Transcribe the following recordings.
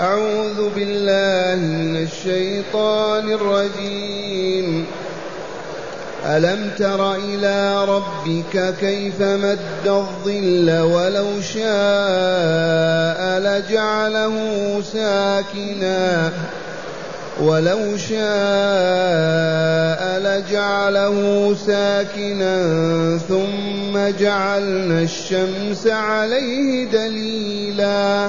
أعوذ بالله من الشيطان الرجيم. ألم تر إلى ربك كيف مد الظل ولو شاء لجعله ساكنا ولو شاء لجعله ساكنا ثم جعلنا الشمس عليه دليلا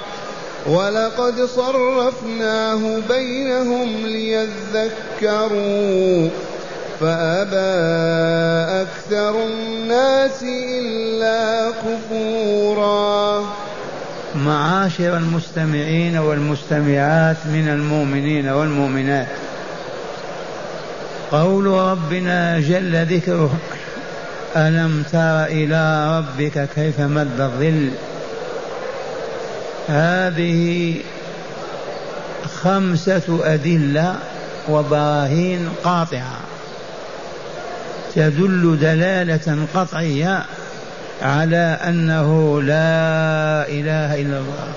ولقد صرفناه بينهم ليذكروا فأبى أكثر الناس إلا كفورا. معاشر المستمعين والمستمعات من المؤمنين والمؤمنات. قول ربنا جل ذكره ألم تر إلى ربك كيف مد الظل؟ هذه خمسة أدلة وبراهين قاطعة تدل دلالة قطعية على أنه لا إله إلا الله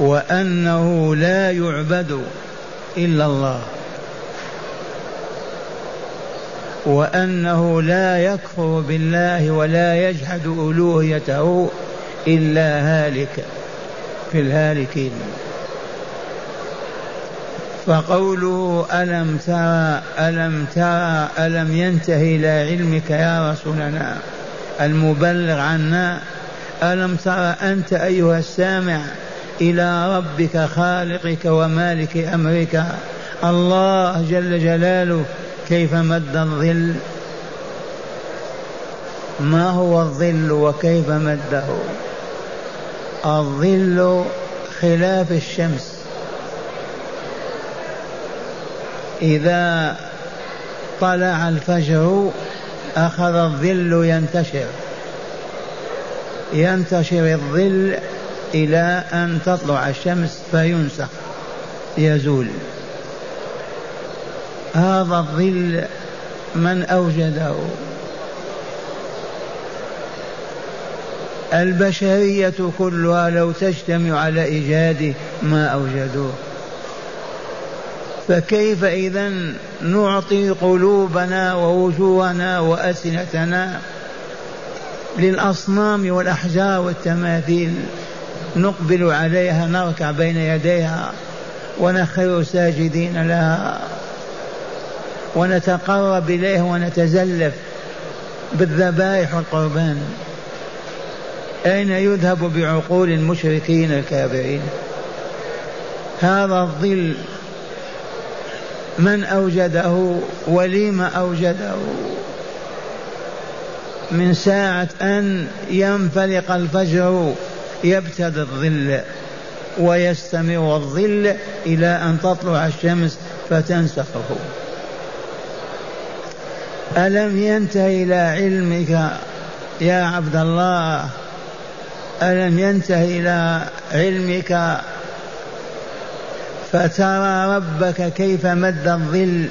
وأنه لا يعبد إلا الله وأنه لا يكفر بالله ولا يجحد ألوهيته إلا هالك في الهالكين. فقوله ألم ترى ألم ترى ألم ينتهي إلى علمك يا رسولنا المبلغ عنا ألم ترى أنت أيها السامع إلى ربك خالقك ومالك أمرك؟ الله جل جلاله كيف مد الظل. ما هو الظل وكيف مده؟ الظل خلاف الشمس. إذا طلع الفجر أخذ الظل ينتشر. ينتشر الظل إلى أن تطلع الشمس فينسخ يزول. هذا الظل من أوجده؟ البشرية كلها لو تجتمع على إيجاده ما أوجدوه. فكيف إذا نعطي قلوبنا ووجوهنا وألسنتنا للأصنام والأحجار والتماثيل؟ نقبل عليها نركع بين يديها ونخر ساجدين لها ونتقرب إليها ونتزلف بالذبائح والقربان. أين يذهب بعقول المشركين الكافرين؟ هذا الظل من أوجده ولم أوجده من ساعة أن ينفلق الفجر يبتدي الظل ويستمر الظل إلى أن تطلع الشمس فتنسخه. ألم ينتهي إلى علمك يا عبد الله؟ ألم ينتهي إلى علمك فترى ربك كيف مد الظل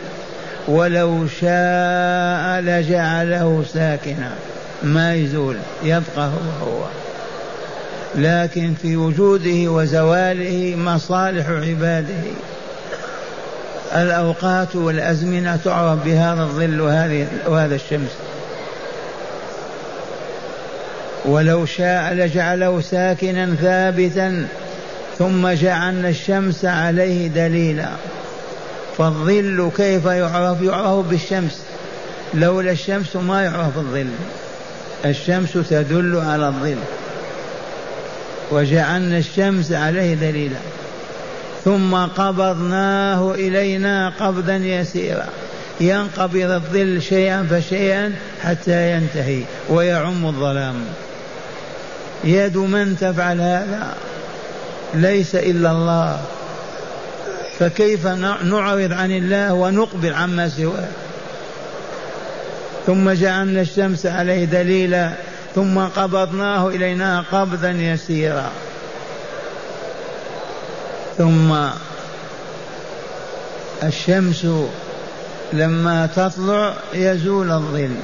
ولو شاء لجعله ساكنا. ما يزول يبقى هو هو. لكن في وجوده وزواله مصالح عباده. الأوقات والأزمنة تعرف بهذا الظل وهذه وهذا الشمس. ولو شاء لجعله ساكنا ثابتا ثم جعلنا الشمس عليه دليلا. فالظل كيف يعرف يعرف بالشمس؟ لولا الشمس ما يعرف الظل. الشمس تدل على الظل. وجعلنا الشمس عليه دليلا. ثم قبضناه إلينا قبضا يسيرا. ينقبض الظل شيئا فشيئا حتى ينتهي ويعم الظلام. يد من تفعل هذا؟ ليس إلا الله. فكيف نعرض عن الله ونقبل عما سواه؟ ثم جعلنا الشمس عليه دليلا ثم قبضناه إلينا قبضا يسيرا. ثم الشمس لما تطلع يزول الظل.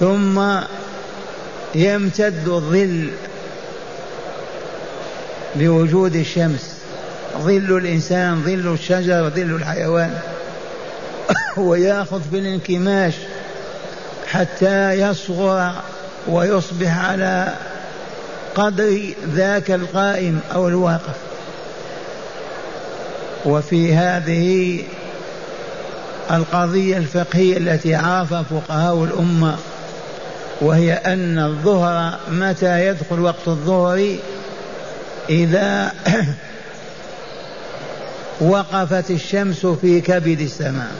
ثم يمتد الظل لوجود الشمس. ظل الإنسان ظل الشجر ظل الحيوان. ويأخذ بالانكماش حتى يصغر ويصبح على قدر ذاك القائم أو الواقف. وفي هذه القضية الفقهية التي عرفها فقهاء الأمة وهي أن الظهر متى يدخل وقت الظهر؟ إذا وقفت الشمس في كبد السماء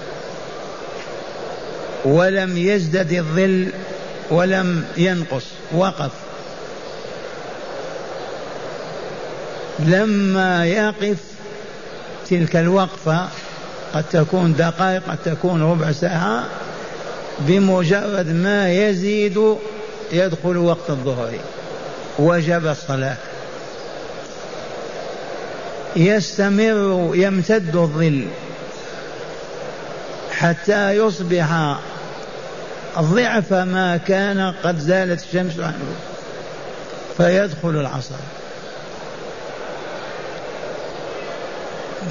ولم يزدد الظل ولم ينقص وقف. لما يقف تلك الوقفة قد تكون دقائق قد تكون ربع ساعة بمجرد ما يزيد يدخل وقت الظهر. وجب الصلاة. يستمر يمتد الظل. حتى يصبح ضعف ما كان قد زالت الشمس عنه. فيدخل العصر.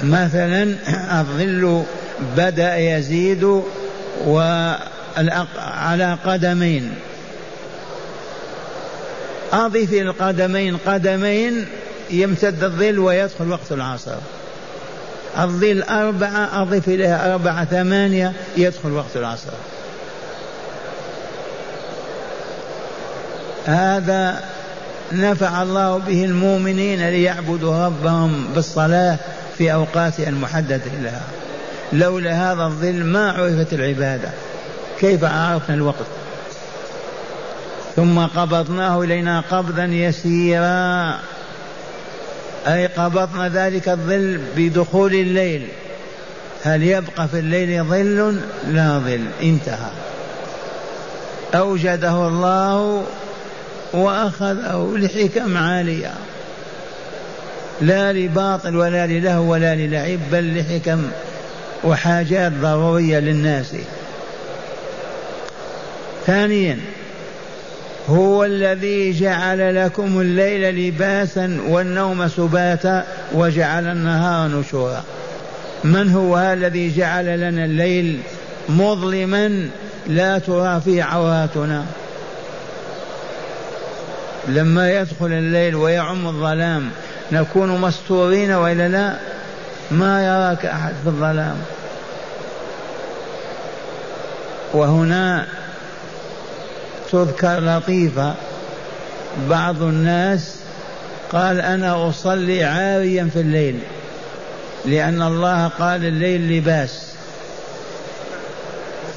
مثلا الظل بدأ يزيد على قدمين. أضف القدمين قدمين يمتد الظل ويدخل وقت العصر. الظل أربعة أضف إليها أربعة ثمانية يدخل وقت العصر. هذا نفع الله به المؤمنين ليعبدوا ربهم بالصلاة في أوقاتها المحددة لها. لولا هذا الظل ما عرفت العبادة. كيف عرفنا الوقت؟ ثم قبضناه إلينا قبضا يسيرا. أي قبضنا ذلك الظل بدخول الليل. هل يبقى في الليل ظل؟ لا ظل. انتهى. أوجده الله وأخذه لحكم عالية. لا لباطل ولا للهو ولا للعب بل لحكم وحاجات ضرورية للناس. ثانيا هو الذي جعل لكم الليل لباسا والنوم سباتا وجعل النهار نشورا. من هو الذي جعل لنا الليل مظلما لا ترى فيه عوراتنا؟ لما يدخل الليل ويعم الظلام نكون مستورين وإلا لا؟ ما يراك أحد في الظلام. وهنا تذكر لطيفة. بعض الناس قال أنا أصلي عاريا في الليل لأن الله قال الليل لباس.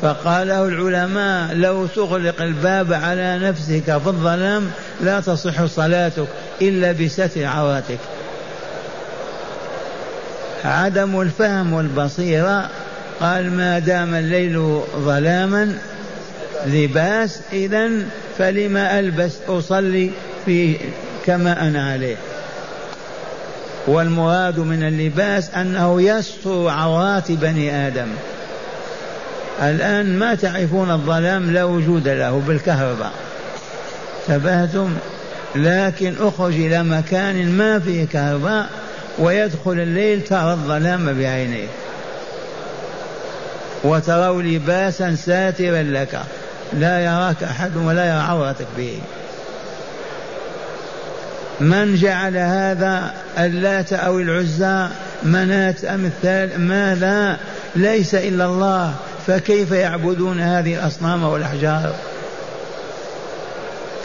فقاله العلماء لو تغلق الباب على نفسك في الظلام لا تصح صلاتك إلا بستر عورتك عدم الفهم والبصيرة قال ما دام الليل ظلاما لباس إذا فلما ألبس أصلي في كما أنا عليه. والمراد من اللباس أنه يستر عورات بني آدم. الآن ما تعرفون الظلام لا وجود له بالكهرباء. تبهتم لكن أخرج إلى مكان ما فيه كهرباء ويدخل الليل ترى الظلام بعينيك وترى لباسا ساترا لك. لا يراك أحد ولا يرى عورتك به. من جعل هذا اللات أو العزى مناة أمثال ماذا؟ ليس إلا الله فكيف يعبدون هذه الأصنام والأحجار؟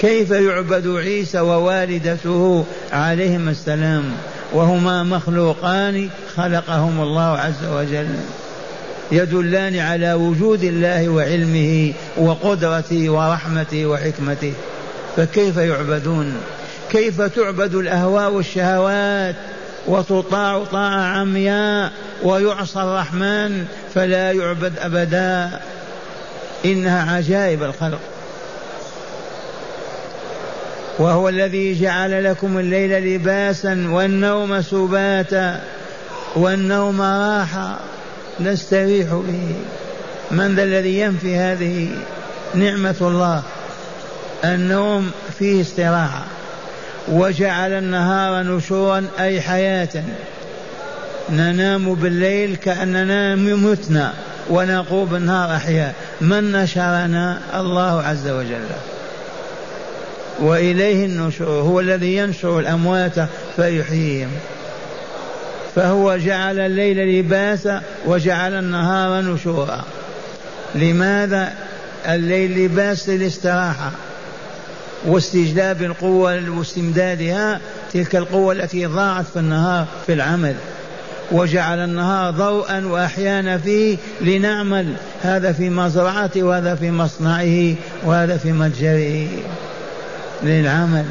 كيف يعبد عيسى ووالدته عليهما السلام؟ وهما مخلوقان خلقهم الله عز وجل. يدلان على وجود الله وعلمه وقدرته ورحمته وحكمته. فكيف يعبدون؟ كيف تعبد الأهواء والشهوات وتطاع طاعه عمياء ويعصى الرحمن فلا يعبد أبدا؟ إنها عجائب الخلق. وهو الذي جعل لكم الليل لباسا والنوم سباتا والنوم راحه نستريح به. من ذا الذي ينفي هذه نعمة الله؟ النوم فيه استراحة. وجعل النهار نشورا أي حياة. ننام بالليل كأننا متنا ونقوم بالنهار أحياء. من نشرنا؟ الله عز وجل. وإليه النشور. هو الذي ينشر الأموات فيحييهم. فهو جعل الليل لباسا وجعل النهار نشورا. لماذا الليل لباس للاستراحة واستجلاب القوة واستمدادها؟ تلك القوة التي ضاعت في النهار في العمل. وجعل النهار ضوءا وأحيانا فيه لنعمل. هذا في مزرعته وهذا في مصنعه وهذا في متجره للعمل.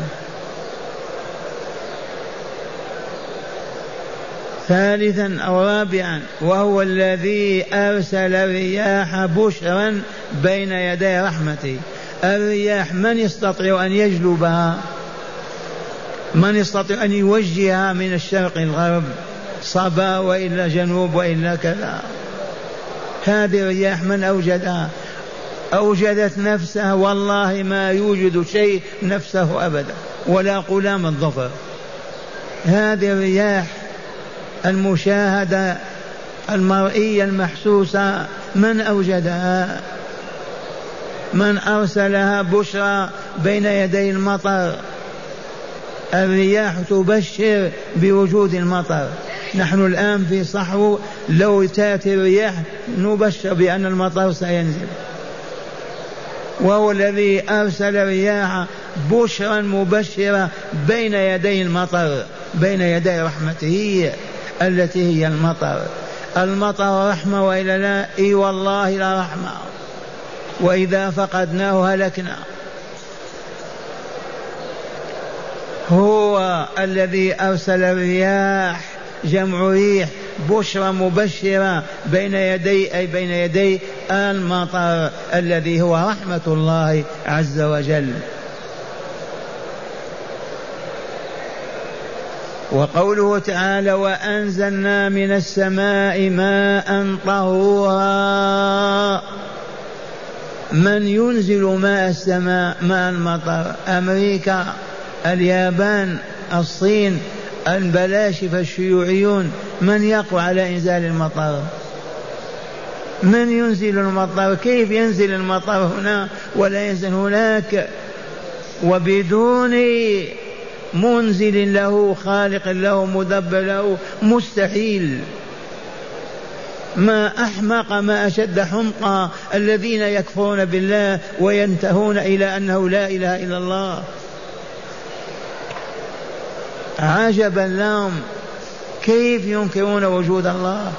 ثالثا أو رابعا وهو الذي أرسل الرياح بشرا بين يدي رحمته الرياح من يستطيع أن يجلبها؟ من يستطيع أن يوجهها من الشرق الغرب؟ صبا وإلا جنوب وإلا كذا. هذه الرياح من أوجدها؟ أوجدت نفسها والله ما يوجد شيء نفسه أبدا ولا قلام الظفر هذه الرياح المشاهدة المرئية المحسوسة من أوجدها؟ من أرسلها بشرى بين يدي المطر؟ الرياح تبشر بوجود المطر. نحن الآن في صحو لو تأتي الرياح نبشر بأن المطر سينزل. وهو الذي أرسل الرياح بشرا مبشرة بين يدي المطر بين يدي رحمته. التي هي المطر. المطر رحمة وإلا لا؟ إي والله لا رحمة. وإذا فقدناه هلكنا. هو الذي أرسل الرياح جمع ريح بشرى مبشرة بين يدي أي بين يدي المطر الذي هو رحمة الله عز وجل. وقوله تعالى وأنزلنا من السماء ماء طهورا. من ينزل ماء السماء ماء المطر؟ أمريكا اليابان الصين البلاشفة الشيوعيون. من يقوى على إنزال المطر؟ من ينزل المطر؟ كيف ينزل المطر هنا ولا ينزل هناك؟ وبدون منزل له خالق له مدبر له مستحيل. ما أحمق ما أشد حمقى الذين يكفرون بالله وينتهون إلى أنه لا إله إلا الله. عجبا لهم كيف ينكرون وجود الله؟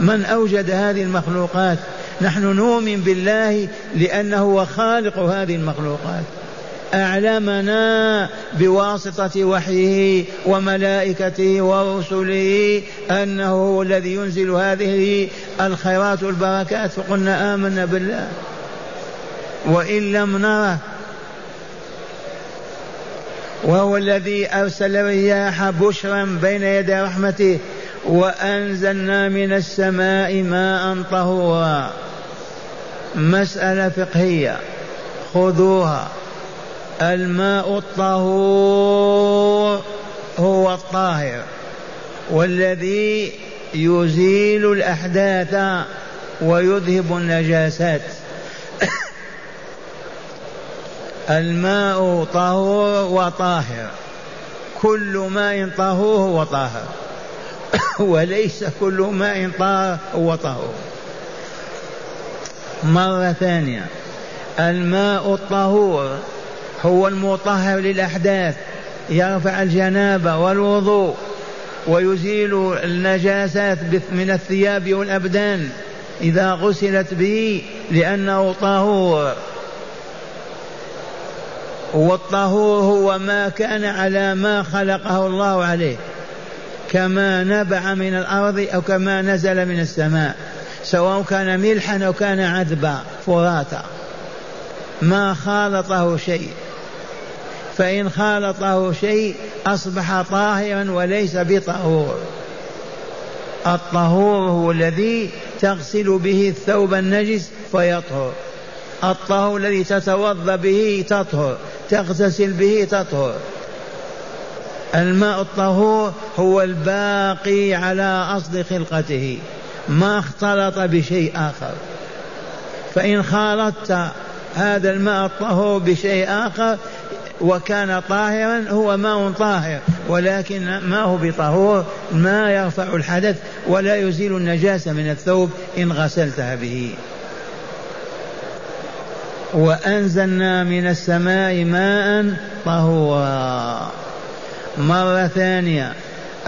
من أوجد هذه المخلوقات؟ نحن نؤمن بالله لأنه هو خالق هذه المخلوقات. أعلمنا بواسطة وحيه وملائكته ورسله أنه هو الذي ينزل هذه الخيرات والبركات. فقلنا آمنا بالله. وإن لم نره وهو أرسل أرسل الرياح بشرا بين يدي رحمته وأنزلنا من السماء ماء طهورا. مسألة فقهية. خذوها. الماء الطهور هو الطاهر والذي يزيل الأحداث ويذهب النجاسات. الماء طهور وطاهر كل ماء طهور هو طاهر وليس كل ماء طاهر هو طهور. مرة ثانية الماء الطهور هو المطهر للأحداث يرفع الجنابة والوضوء ويزيل النجاسات من الثياب والأبدان إذا غسلت به لأنه طهور. والطهور هو ما كان على ما خلقه الله عليه كما نبع من الأرض أو كما نزل من السماء سواء كان ملحا أو كان عذبا فراتا. ما خالطه شيء. فإن خالطه شيء أصبح طاهرا وليس بطهور. الطهور هو الذي تغسل به الثوب النجس فيطهر. الطهور الذي تتوضأ به تطهر تغتسل به تطهر. الماء الطهور هو الباقي على أصل خلقته ما اختلط بشيء آخر. فإن خالطت هذا الماء الطهور بشيء آخر وكان طاهرا هو ماء طاهر ولكن ما هو بطهور ما يرفع الحدث ولا يزيل النجاسة من الثوب إن غسلتها به. وأنزلنا من السماء ماء طهورا. مرة ثانية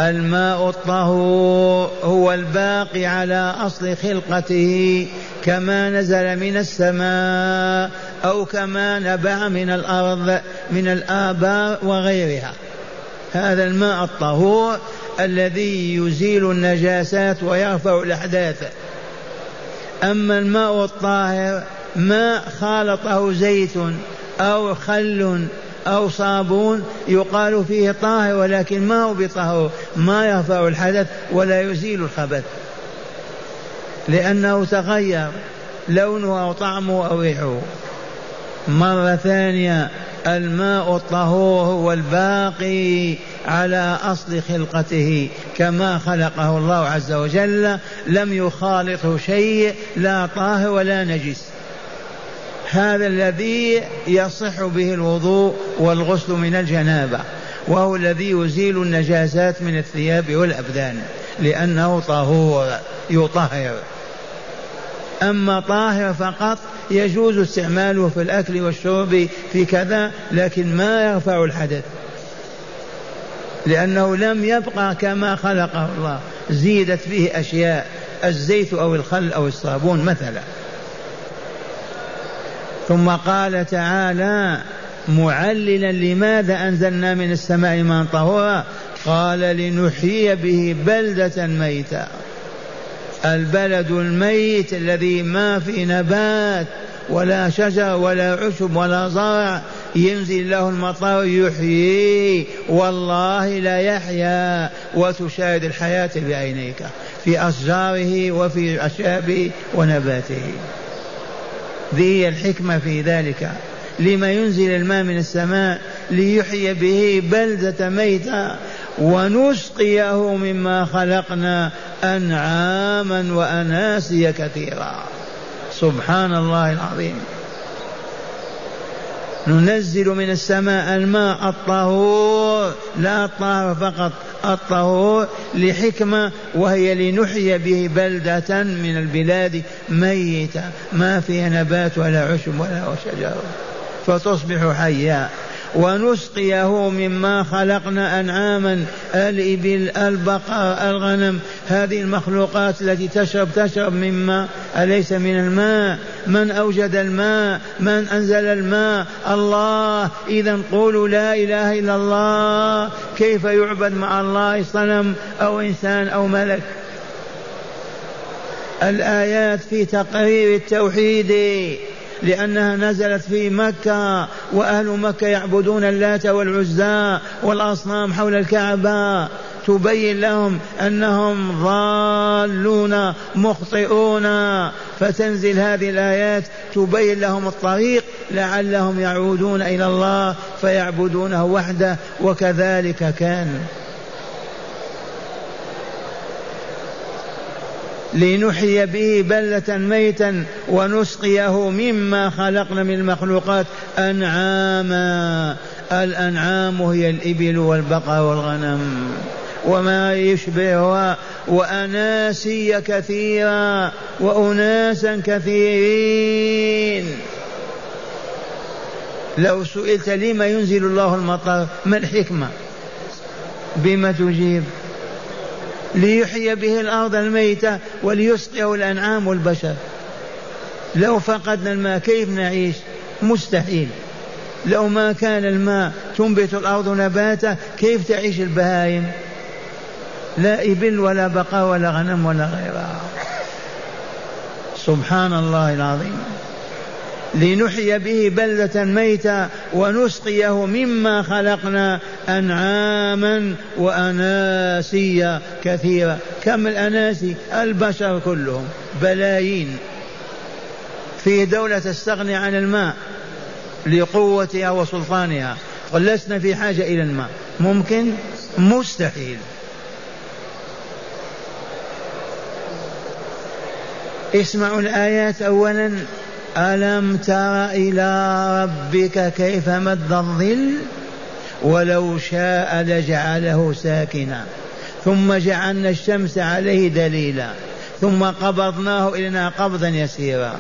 الماء الطهور هو الباقي على أصل خلقته كما نزل من السماء أو كما نبع من الأرض من الآبار وغيرها. هذا الماء الطهور الذي يزيل النجاسات ويرفع الأحداث. أما الماء الطاهر ماء خالطه زيت أو خل أو صابون يقال فيه طاهر ولكن ما هو بطهور ما يرفع الحدث ولا يزيل الخبث. لأنه تغير لونه أو طعمه أو ريحه. مرة ثانية الماء الطهور هو الباقي على أصل خلقته كما خلقه الله عز وجل. لم يخالطه شيء لا طاهر ولا نجس. هذا الذي يصح به الوضوء والغسل من الجنابة وهو الذي يزيل النجاسات من الثياب والأبدان لأنه طهور يطهر. أما طاهر فقط يجوز استعماله في الأكل والشرب في كذا لكن ما يرفع الحدث. لأنه لم يبقى كما خلقه الله زيدت فيه أشياء الزيت أو الخل أو الصابون مثلا. ثم قال تعالى معللا لماذا أنزلنا من السماء ماء طهورا؟ قال لنحيي به بلدة ميتا. البلد الميت الذي ما في نبات ولا شجر ولا عشب ولا زرع ينزل له المطر يحيي. والله لا يحيا. وتشاهد الحياة بعينيك في أشجاره وفي أشابه ونباته. ذي الحكمة في ذلك. لما ينزل الماء من السماء ليحيي به بلدة ميتة ونسقيه مما خلقنا أنعاما وأناسيا كثيرا. سبحان الله العظيم. ننزل من السماء الماء الطهور لا الطهر فقط الطهور لحكمة وهي لنحيي به بلدة من البلاد ميتة. ما فيها نبات ولا عشب ولا شجر. فتصبح حيا. ونسقيه مما خلقنا أنعاما الإبل البقر الغنم. هذه المخلوقات التي تشرب تشرب مما أليس من الماء؟ من أوجد الماء؟ من أنزل الماء؟ الله. إذا قولوا لا إله إلا الله. كيف يعبد مع الله صنم أو إنسان أو ملك؟ الآيات في تقرير التوحيد. لأنها نزلت في مكة وأهل مكة يعبدون اللات والعزى والأصنام حول الكعبة. تبين لهم أنهم ضالون مخطئون. فتنزل هذه الآيات تبين لهم الطريق لعلهم يعودون إلى الله فيعبدونه وحده وكذلك كان لنحيي به بلة ميتا ونسقيه مما خلقنا من المخلوقات أنعاما. الأنعام هي الإبل والبقر والغنم وما يشبهها وأناسي كثيرا وأناسا كثيرين. لو سئلت لما ينزل الله المطر ما الحكمة؟ بما تجيب. ليحيي به الأرض الميتة وليسقيه الأنعام والبشر. لو فقدنا الماء كيف نعيش؟ مستحيل. لو ما كان الماء تنبت الأرض نباتا كيف تعيش البهائم؟ لا إبل ولا بقاء ولا غنم ولا غيرها. سبحان الله العظيم. لنحيي به بلدة ميتة ونسقيه مما خلقنا أنعاما وأناسيا كثيرة كم الأناسي؟ البشر كلهم. بلايين. في دولة تستغني عن الماء لقوتها وسلطانها ولسنا في حاجة إلى الماء. ممكن؟ مستحيل. اسمعوا الآيات أولا. ألم تر إلى ربك كيف مد الظل؟ ولو شاء لجعله ساكنا. ثم جعلنا الشمس عليه دليلا. ثم قبضناه إلينا قبضا يسيرا.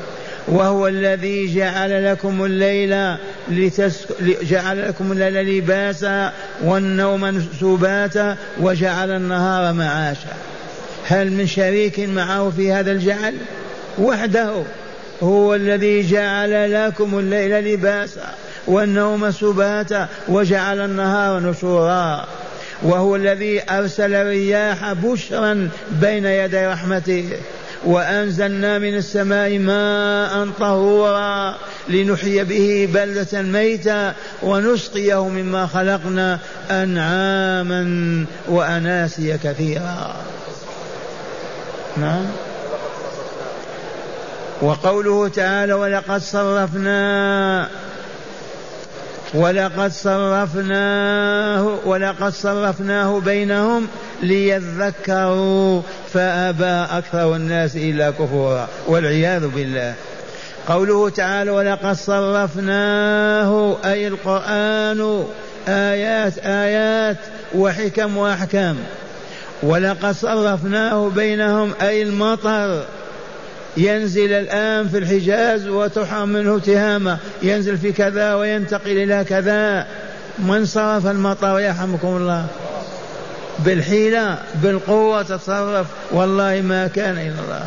وهو الذي جعل لكم الليل لتسك... جعل لكم الليل لباسا والنوم سباتا وجعل النهار معاشا. هل من شريك معه في هذا الجعل؟ وحده. هو الذي جعل لكم الليل لباسا والنوم سباتا وجعل النهار نشورا. وهو الذي أرسل الرياح بشرا بين يدي رحمته. وأنزلنا من السماء ماء طهورا لنحيي به بلدة ميتة ونسقيه مما خلقنا أنعاما وأناسيا كثيرا. نعم. وقوله تعالى ولقد صرفنا ولقد صرفناه ولقد صرفناه بينهم ليذكروا فأبى أكثر الناس إلا كفورا والعياذ بالله. قوله تعالى ولقد صرفناه أي القرآن آيات آيات وحكم وأحكام. ولقد صرفناه بينهم أي المطر ينزل الآن في الحجاز وتحرم منه تهامة. ينزل في كذا وينتقل إلى كذا. من صرف المطر يرحمكم الله. بالحيلة بالقوة تتصرف. والله ما كان إلا الله.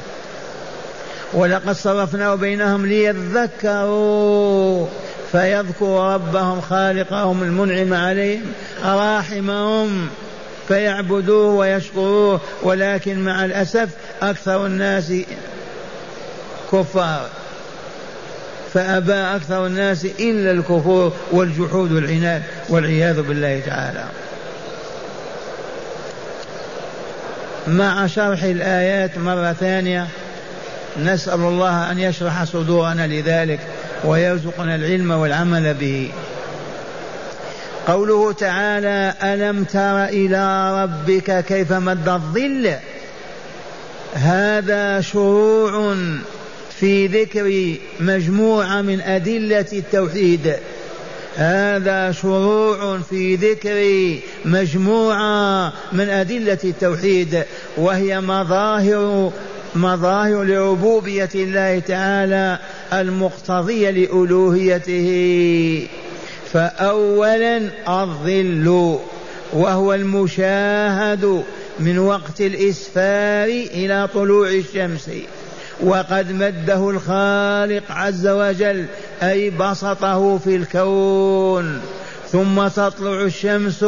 ولقد صرفناه بينهم ليذكروا. فيذكروا ربهم خالقهم المنعم عليهم راحمهم. فيعبدوه ويشكروه. ولكن مع الأسف أكثر الناس كفار فأبى أكثر الناس إلا الكفور والجحود والعناد والعياذ بالله تعالى. مع شرح الآيات مرة ثانية نسأل الله أن يشرح صدورنا لذلك ويرزقنا العلم والعمل به. قوله تعالى ألم تر إلى ربك كيف مد الظل؟ هذا شروع في ذكر مجموعة من أدلة التوحيد. هذا شروع في ذكر مجموعة من أدلة التوحيد وهي مظاهر مظاهر لربوبية الله تعالى المقتضية لألوهيته. فأولا الظل وهو المشاهد من وقت الإسفار إلى طلوع الشمس. وقد مده الخالق عز وجل أي بسطه في الكون. ثم تطلع الشمس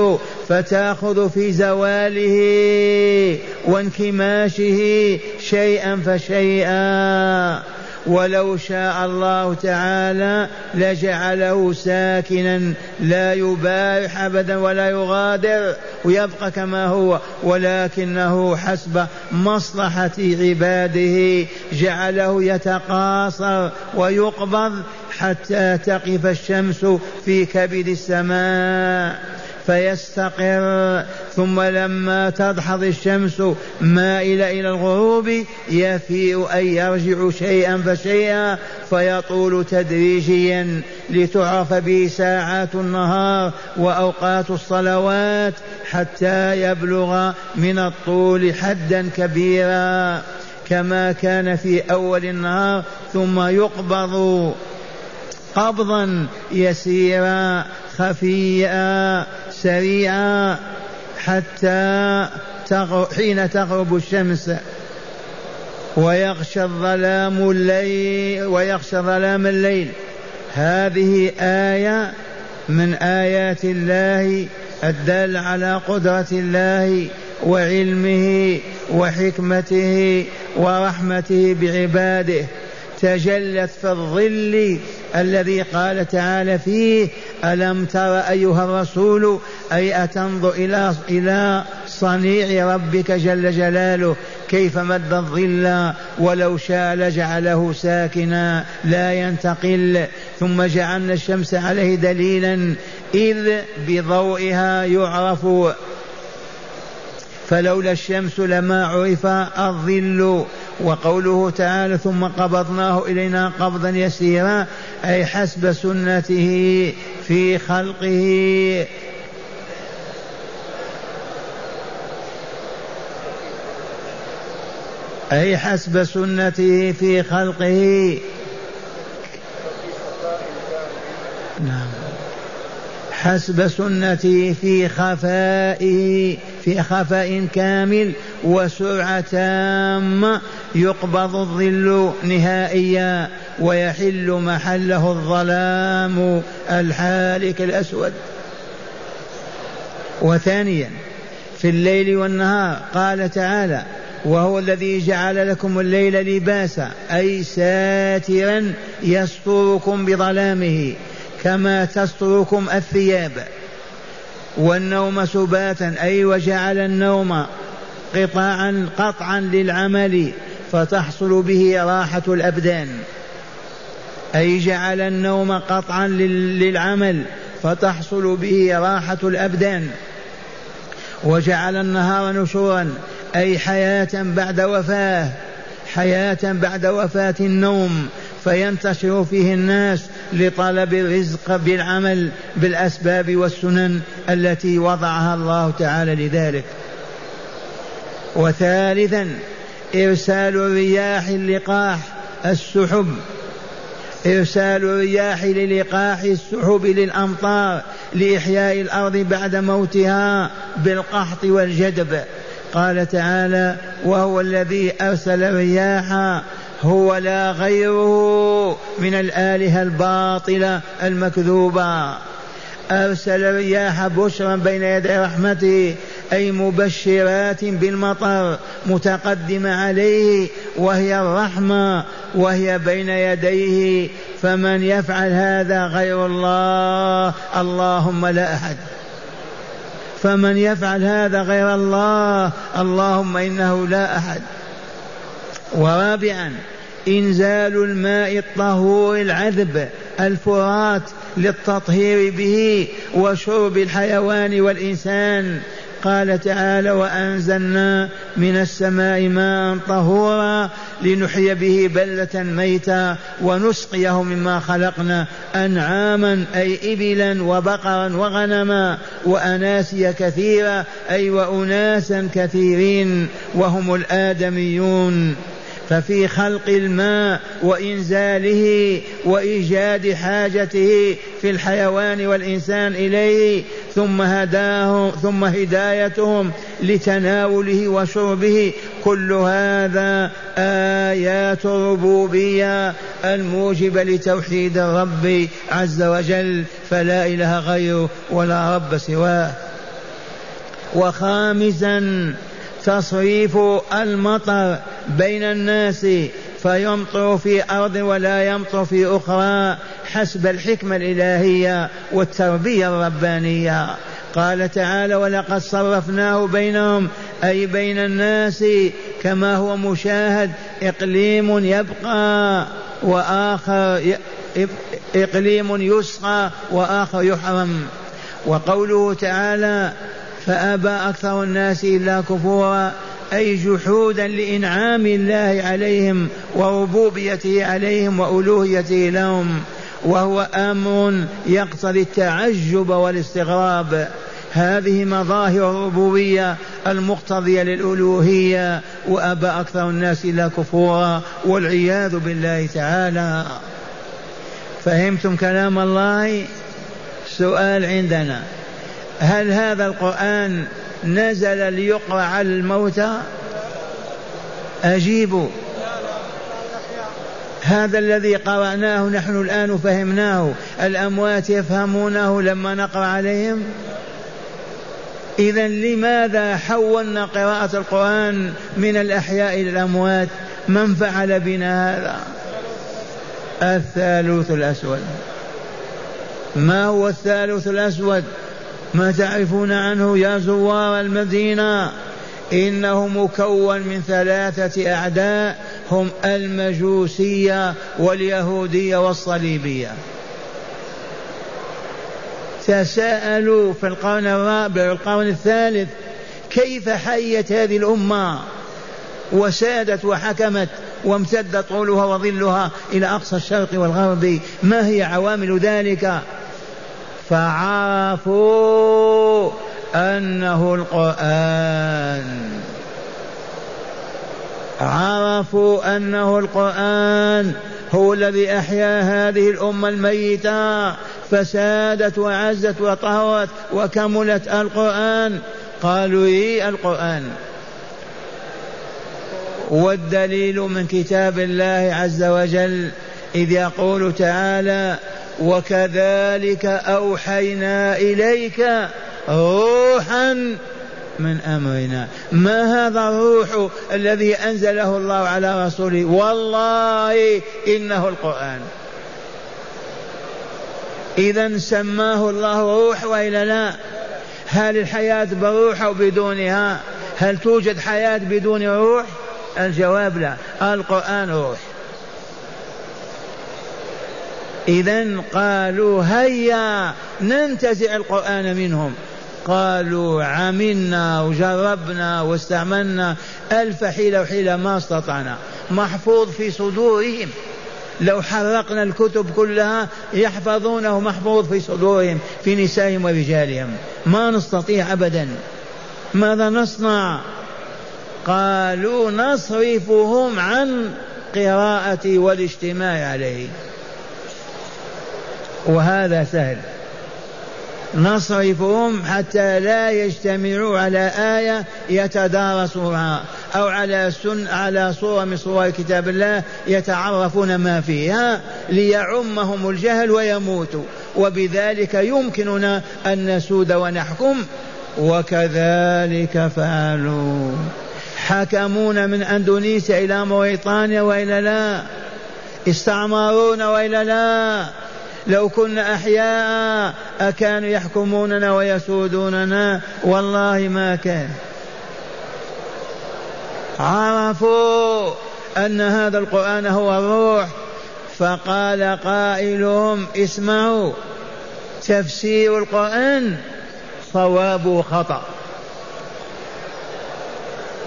فتأخذ في زواله وانكماشه شيئا فشيئا. ولو شاء الله تعالى لجعله ساكنا لا يبارح أبدا ولا يغادر ويبقى كما هو ولكنه حسب مصلحة عباده جعله يتقاصر ويقبض حتى تقف الشمس في كبد السماء. فيستقر. ثم لما تدحض الشمس مائلة إلى الغروب يفيء أن يرجع شيئا فشيئا فيطول تدريجيا لتعرف به ساعات النهار وأوقات الصلوات حتى يبلغ من الطول حدا كبيرا كما كان في أول النهار ثم يقبض قبضا يسيرا. خفيا سريعا حتى حين تغرب الشمس. ويغشى الظلام الليل ويغشى ظلام الليل. هذه آية من آيات الله الدال على قدرة الله وعلمه وحكمته ورحمته بعباده. تجلت في الظل الذي قال تعالى فيه ألم تر أيها الرسول أي أتنظر إلى إلى صنيع ربك جل جلاله؟ كيف مد الظل ولو شاء لجعله ساكنا لا ينتقل. ثم جعلنا الشمس عليه دليلا إذ بضوئها يعرف. فلولا الشمس لما عرف الظل. وقوله تعالى ثم قبضناه إلينا قبضا يسيرا أي حسب سنته في خلقه. أي حسب سنته في خلقه. نعم. حسب سنته في خفائه في خفاء كامل وسرعة تامة. يقبض الظل نهائيا ويحل محله الظلام الحالك الأسود. وثانيا في الليل والنهار قال تعالى وهو الذي جعل لكم الليل لباسا أي ساترا يستركم بظلامه كما تستركم الثياب. والنوم سباتا أي وجعل النوم قطاعا قطعا للعمل فتحصل به راحة الأبدان. أي جعل النوم قطعا للعمل فتحصل به راحة الأبدان. وجعل النهار نشورا أي حياة بعد وفاة حياة بعد وفاة النوم فينتشر فيه الناس لطلب الرزق بالعمل بالأسباب والسنن التي وضعها الله تعالى لذلك. وثالثا إرسال الرياح اللقاح السحب. إرسال الرياح للقاح السحب للأمطار لإحياء الأرض بعد موتها بالقحط والجدب. قال تعالى وهو الذي أرسل الرياح هو لا غيره من الآلهة الباطلة المكذوبة. أرسل الرياح بشرا بين يدي رحمته أي مبشرات بالمطر متقدمة عليه وهي الرحمة وهي بين يديه. فمن يفعل هذا غير الله اللهم لا أحد. فمن يفعل هذا غير الله اللهم إنه لا أحد. ورابعا إنزال الماء الطهور العذب الفرات للتطهير به وشرب الحيوان والإنسان. قال تعالى وأنزلنا من السماء ماء طهورا لنحيي به بلة ميتا ونسقيه مما خلقنا أنعاما أي إبلا وبقرا وغنما وأناسيا كثيرة أي وأناسا كثيرين وهم الآدميون. ففي خلق الماء وإنزاله وإيجاد حاجته في الحيوان والإنسان إليه ثم هداهم ثم هدايتهم لتناوله وشربه. كل هذا آيات ربوبية الموجبة لتوحيد الرب عز وجل. فلا إله غيره ولا رب سواه. وخامسا تصريف المطر بين الناس فيمطر في أرض ولا يمطر في أخرى حسب الحكمة الإلهية والتربية الربانية. قال تعالى ولقد صرفناه بينهم أي بين الناس كما هو مشاهد إقليم يبقى وآخر إقليم يسقى وآخر يحرم. وقوله تعالى فأبى أكثر الناس إلا كفورا أي جحودا لإنعام الله عليهم وربوبيته عليهم وألوهيته لهم. وهو أمر يقتضي التعجب والاستغراب. هذه مظاهر الربوبية المقتضية للألوهية وأبى أكثر الناس إلا كفورا والعياذ بالله تعالى. فهمتم كلام الله؟ سؤال عندنا. هل هذا القرآن نزل ليقرأ على الموتى؟ أجيبوا هذا الذي قرأناه نحن الآن فهمناه. الأموات يفهمونه لما نقرأ عليهم. إذا لماذا حولنا قراءة القرآن من الأحياء إلى الأموات؟ من فعل بنا هذا؟ الثالوث الأسود. ما هو الثالوث الأسود؟ ما تعرفون عنه يا زوار المدينة؟ إنه مكون من ثلاثة أعداء هم المجوسية واليهودية والصليبية. تساءلوا في القرن الرابع والقرن الثالث كيف حيت هذه الأمة؟ وسادت وحكمت وامتد طولها وظلها إلى أقصى الشرق والغرب. ما هي عوامل ذلك؟ فعرفوا أنه القرآن. عرفوا أنه القرآن هو الذي أحيا هذه الأمة الميتة فسادت وعزت وطهرت وكملت القرآن. قالوا إيه القرآن؟ والدليل من كتاب الله عز وجل إذ يقول تعالى وكذلك أوحينا إليك روحا من أمرنا. ما هذا الروح الذي أنزله الله على رسوله؟ والله إنه القرآن. اذا سماه الله روح وإلا لا؟ هل الحياة بروح أو بدونها؟ هل توجد حياة بدون روح؟ الجواب لا. القرآن روح. إذا قالوا هيا ننتزع القرآن منهم. قالوا عملنا وجربنا واستعملنا ألف حيلة وحيلة ما استطعنا. محفوظ في صدورهم. لو حرقنا الكتب كلها يحفظونه محفوظ في صدورهم في نسائهم ورجالهم. ما نستطيع أبدا. ماذا نصنع؟ قالوا نصرفهم عن قراءة والاجتماع عليه. وهذا سهل. نصرفهم حتى لا يجتمعوا على آية يتدارسوها أو على سن على صورة من صور كتاب الله يتعرفون ما فيها ليعمهم الجهل ويموتوا. وبذلك يمكننا أن نسود ونحكم. وكذلك فعلوا. حكمونا من أندونيسيا إلى موريطانيا وإلى لا. استعمرونا وإلى لا. لو كنا أحياء أكانوا يحكموننا ويسودوننا والله ما كان. عرفوا أن هذا القرآن هو الروح. فقال قائلهم اسمعوا تفسير القرآن صواب خطأ.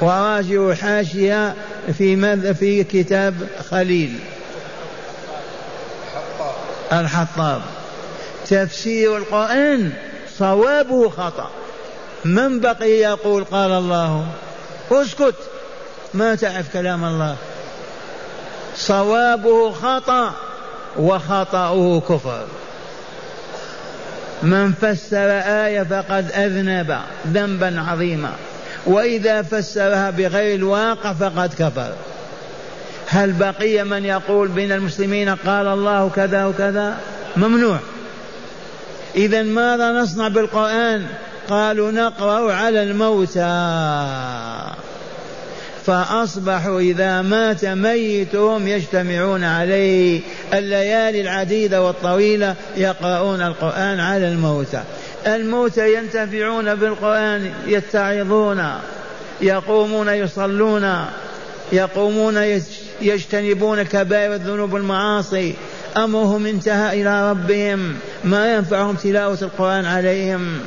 وراجعوا حاشية في في كتاب خليل. الحطاب. تفسير القرآن صوابه خطأ من بقي يقول قال الله؟ اسكت. ما تعرف كلام الله. صوابه خطأ وخطأه كفر. من فسر آية فقد أذنب ذنبا عظيما. وإذا فسرها بغير الواقع فقد كفر. هل بقي من يقول بين المسلمين قال الله كذا وكذا؟ ممنوع. إذا ماذا نصنع بالقرآن؟ قالوا نقرأ على الموتى. فأصبحوا إذا مات ميتهم يجتمعون عليه. الليالي العديدة والطويلة يقرؤون القرآن على الموتى. الموتى ينتفعون بالقرآن يتعظون يقومون يصلون يقومون يجتنبون كبائر الذنوب والمعاصي. أمرهم انتهى إلى ربهم. ما ينفعهم تلاوة القرآن عليهم.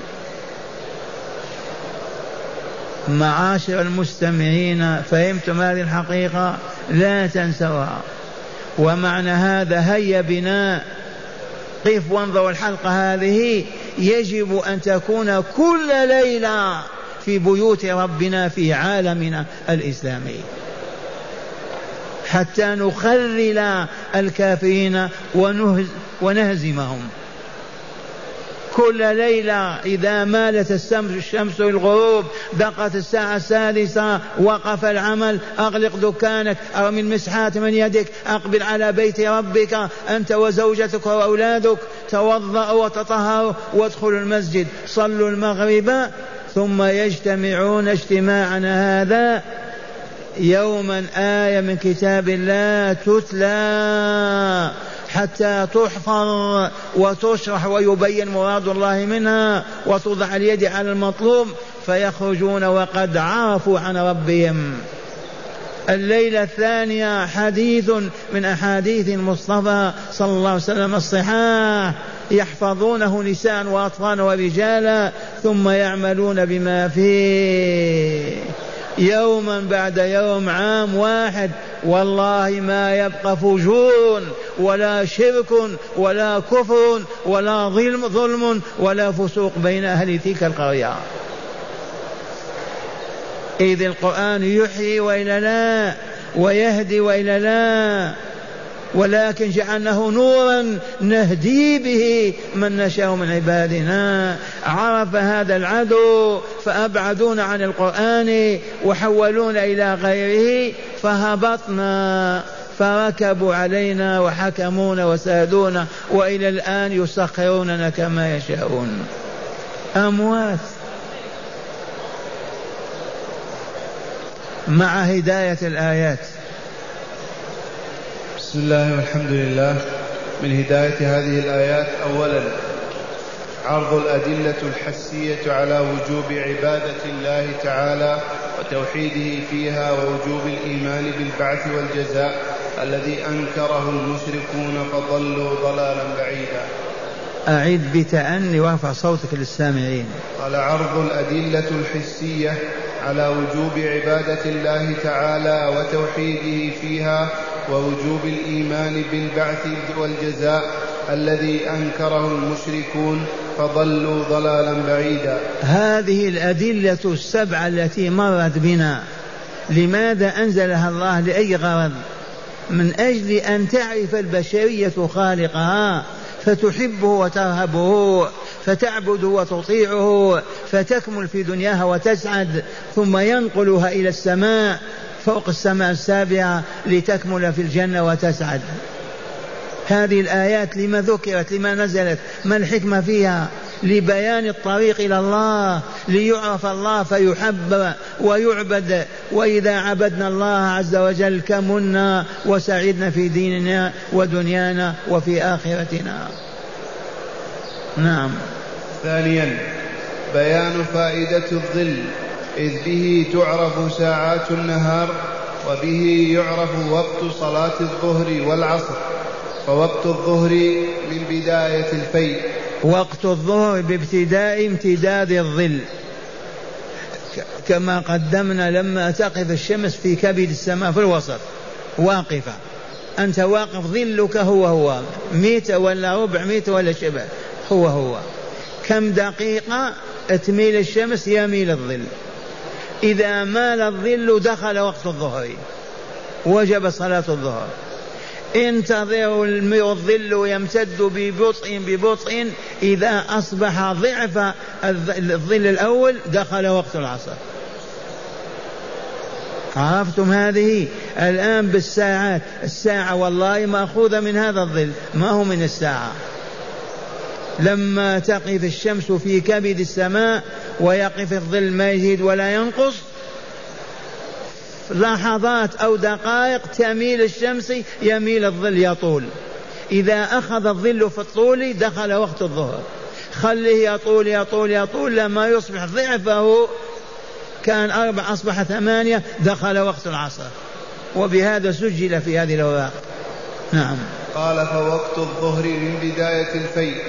معاشر المستمعين فهمتم هذه الحقيقة؟ لا تنسوها. ومعنى هذا هيا بنا. قف وانظر الحلقة هذه. يجب أن تكون كل ليلة في بيوت ربنا في عالمنا الإسلامي. حتى نخرل الكافرين ونهزمهم. كل ليلة إذا مالت الشمس الشمس للغروب دقت الساعة السادسة وقف العمل أغلق دكانك أو من مسحات من يدك أقبل على بيت ربك أنت وزوجتك وأولادك توضأوا وتطهروا وادخلوا المسجد صلوا المغرب ثم يجتمعون اجتماعنا هذا يوما آية من كتاب الله تتلى حتى تحفظ وتشرح ويبين مراد الله منها وتوضع اليد على المطلوب فيخرجون وقد عرفوا عن ربهم. الليلة الثانية حديث من أحاديث المصطفى صلى الله عليه وسلم الصحاح. يحفظونه نساء وأطفال ورجالا ثم يعملون بما فيه. يوما بعد يوم عام واحد والله ما يبقى فجور ولا شرك ولا كفر ولا ظلم ظلم ولا فسوق بين أهل تلك القرية. إذ القرآن يحيي وإلا لا ويهدي وإلا لا. ولكن جعلناه نورا نهدي به من نشاء من عبادنا. عرف هذا العدو فأبعدونا عن القرآن وحولونا إلى غيره فهبطنا فركبوا علينا وحكمونا وسادونا وإلى الآن يسخروننا كما يشاءون. أموات. مع هداية الآيات. بسم الله والحمد لله. من هداية هذه الآيات أولا عرض الأدلة الحسية على وجوب عبادة الله تعالى وتوحيده فيها ووجوب الإيمان بالبعث والجزاء الذي أنكره المشركون فضلوا ضلالا بعيدا. أعد بتأني وأرفع صوتك للسامعين. قال عرض الأدلة الحسية على وجوب عبادة الله تعالى وتوحيده فيها ووجوب الإيمان بالبعث والجزاء الذي أنكره المشركون فضلوا ضلالا بعيدا. هذه الأدلة السبعة التي مرت بنا. لماذا أنزلها الله لأي غرض؟ من أجل أن تعرف البشرية خالقها فتحبه وترهبه فتعبده وتطيعه فتكمل في دنياها وتسعد ثم ينقلها إلى السماء فوق السماء السابعة لتكمل في الجنة وتسعد. هذه الآيات لما ذكرت لما نزلت ما الحكمة فيها؟ لبيان الطريق إلى الله ليعرف الله فيحب ويعبد. وإذا عبدنا الله عز وجل كمنا وسعدنا في ديننا ودنيانا وفي آخرتنا. نعم. ثانيا بيان فائدة الظل. إذ به تعرف ساعات النهار وبه يعرف وقت صلاة الظهر والعصر فوقت الظهر من بداية الفيء. وقت الظهر بابتداء امتداد الظل. كما قدمنا لما تقف الشمس في كبد السماء في الوسط. واقفة. أنت واقف ظلك هو هو. ميت ولا ربع ميت ولا شبه. هو هو. كم دقيقة تميل الشمس يميل الظل. إذا مال الظل دخل وقت الظهر. وجب صلاة الظهر. انتظروا الظل يمتد ببطء ببطء. إذا أصبح ضعف الظل الأول دخل وقت العصر. عرفتم هذه؟ الآن بالساعات. الساعة والله مأخوذة من هذا الظل. ما هو من الساعة؟ لما تقف الشمس في كبد السماء ويقف الظل ما يزيد ولا ينقص. لحظات أو دقائق تميل الشمس يميل الظل يطول. إذا أخذ الظل في الطول دخل وقت الظهر. خليه يطول يطول يطول. لما يصبح ضعفه كان أربع أصبح ثمانية دخل وقت العصر. وبهذا سجل في هذه الأوراق. نعم. قال فوقت الظهر من بداية الفيء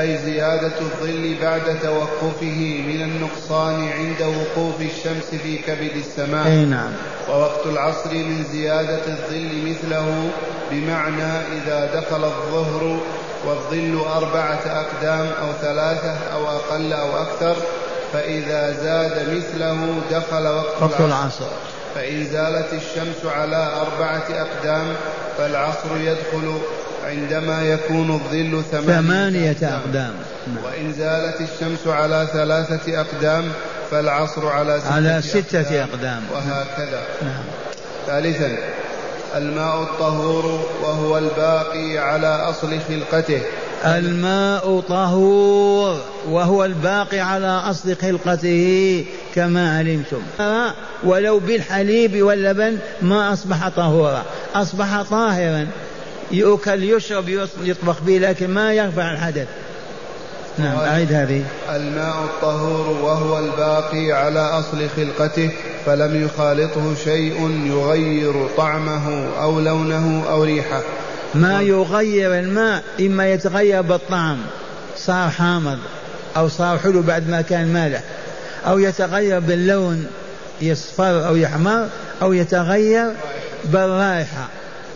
أي زيادة الظل بعد توقفه من النقصان عند وقوف الشمس في كبد السماء. أي نعم. ووقت العصر من زيادة الظل مثله بمعنى إذا دخل الظهر والظل أربعة أقدام أو ثلاثة أو أقل أو أكثر فإذا زاد مثله دخل وقت, وقت العصر. فإن زالت الشمس على أربعة أقدام فالعصر يدخل عندما يكون الظل ثمانية, ثمانية أقدام, أقدام. وإن زالت الشمس على ثلاثة أقدام فالعصر على ستة, على ستة أقدام, أقدام. وهكذا نعم. ثالثا الماء الطهور وهو الباقي على أصل خلقته الماء طهور وهو الباقي على أصل خلقته كما علمتم. ولو بالحليب واللبن ما أصبح طهورا. أصبح طاهرا. يؤكل يشرب يطبخ به لكن ما يرفع الحدث. نعم أعيد هذه. الماء الطهور وهو الباقي على أصل خلقته فلم يخالطه شيء يغير طعمه أو لونه أو ريحه. ما يغير الماء إما يتغير بالطعم صار حامض أو صار حلو بعد ما كان مالح أو يتغير باللون يصفر أو يحمر أو يتغير بالرائحة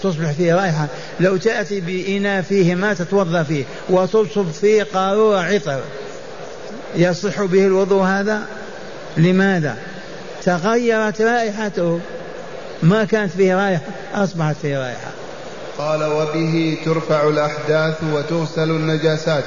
تصبح فيه رائحة. لو تأتي بإناء فيه ما تتوضأ فيه وتصب فيه قارورة عطر يصح به الوضوء هذا؟ لماذا؟ تغيرت رائحته ما كانت فيه رائحة أصبحت فيه رائحة. قال وبه ترفع الأحداث وتغسل النجاسات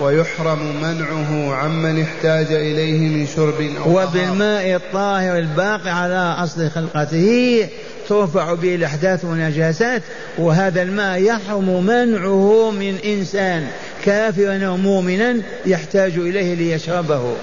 ويحرم منعه عمن احتاج إليه من شرب أو وبالماء الطاهر الباقي على أصل خلقته ترفع به الأحداث والنجاسات وهذا الماء يحرم منعه من إنسان كافرا أو مؤمنا يحتاج إليه ليشربه.